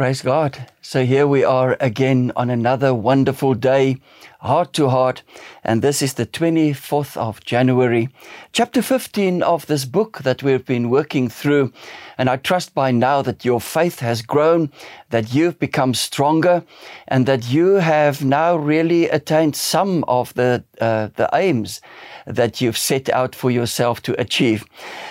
Praise God. So here we are again on another wonderful day, heart to heart. And this is the 24th of January, chapter 15 of this book that we've been working through. And I trust by now that your faith has grown, that you've become stronger, and that you have now really attained some of the, uh, the aims that you've set out for yourself to achieve.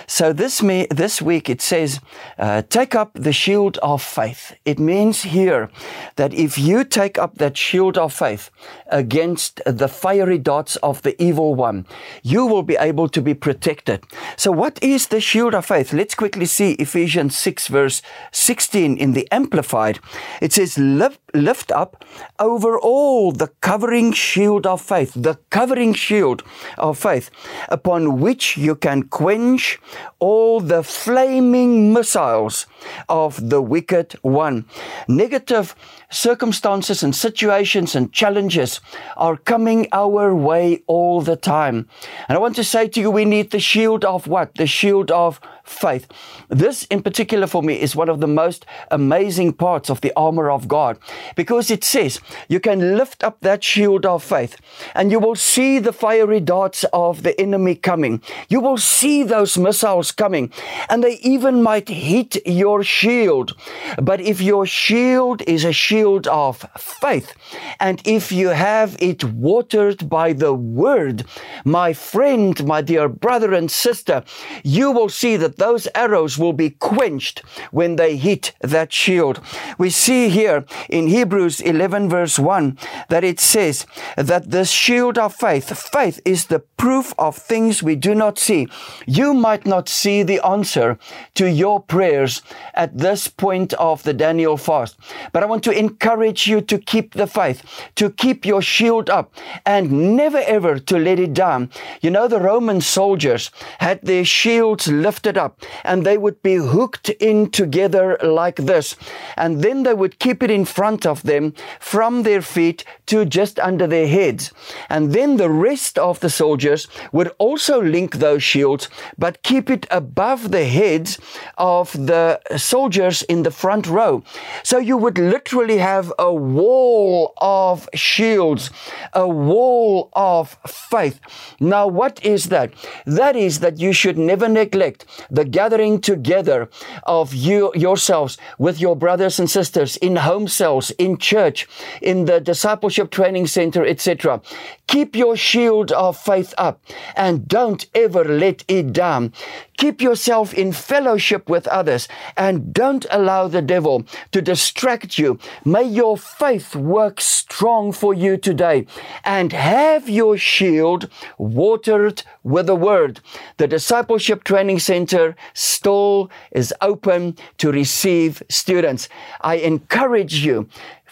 So this, may, this week it says, uh, take up the shield of faith. It means here that if you take up that shield of faith against the fiery darts of the evil one, you will be able to be protected. So what is the shield of faith? Let's quickly see Ephesians 6 verse 16 in the Amplified. It says, lift, lift up over all the covering shield of faith, the covering shield of faith, upon which you can quench all the flaming missiles of the wicked one. Negative circumstances and situations and challenges are coming our way all the time. And I want to say to you, we need the shield of what? The shield of faith. This in particular for me is one of the most amazing parts of the armor of God because it says you can lift up that shield of faith and you will see the fiery darts of the enemy coming. You will see those missiles coming and they even might hit your shield. But if your shield is a shield of faith and if you have it watered by the word, my friend, my dear brother and sister, you will see that those arrows will be quenched when they hit that shield. We see here in Hebrews 11 verse 1 that it says that the shield of faith, faith is the proof of things we do not see. You might not see the answer to your prayers at this point of the Daniel fast, but I want to encourage you to keep the faith, to keep your shield up and never ever to let it down. You know, the Roman soldiers had their shields lifted up and they would be hooked in together like this. And then they would keep it in front of them from their feet to just under their heads. And then the rest of the soldiers would also link those shields, but keep it above the heads of the soldiers in the front row. So you would literally have a wall of shields, a wall of faith. Now, what is that? That is that you should never neglect the gathering together of you yourselves with your brothers and sisters in home cells, in church, in the discipleship training center, etc. Keep your shield of faith up and don't ever let it down. Keep yourself in fellowship with others and don't allow the devil to distract you. May your faith work strong for you today and have your shield watered with the word. The Discipleship Training Center stall is open to receive students. I encourage you,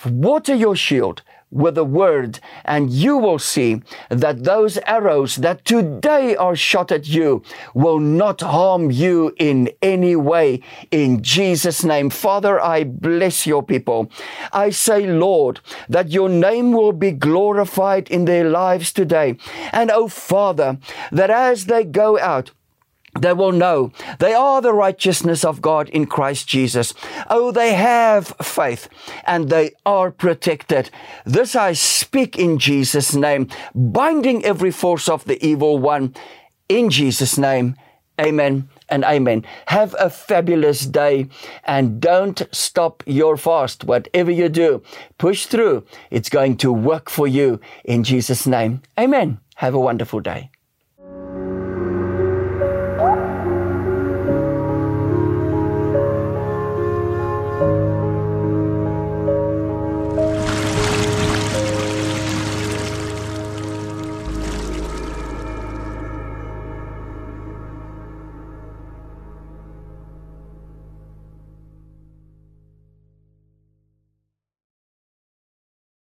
water your shield with the word, and you will see that those arrows that today are shot at you will not harm you in any way. In Jesus' name, Father, I bless your people. I say, Lord, that your name will be glorified in their lives today. And oh, Father, that as they go out, they will know they are the righteousness of God in Christ Jesus. Oh, they have faith and they are protected. This I speak in Jesus' name, binding every force of the evil one in Jesus' name. Amen and amen. Have a fabulous day and don't stop your fast. Whatever you do, push through. It's going to work for you in Jesus' name. Amen. Have a wonderful day.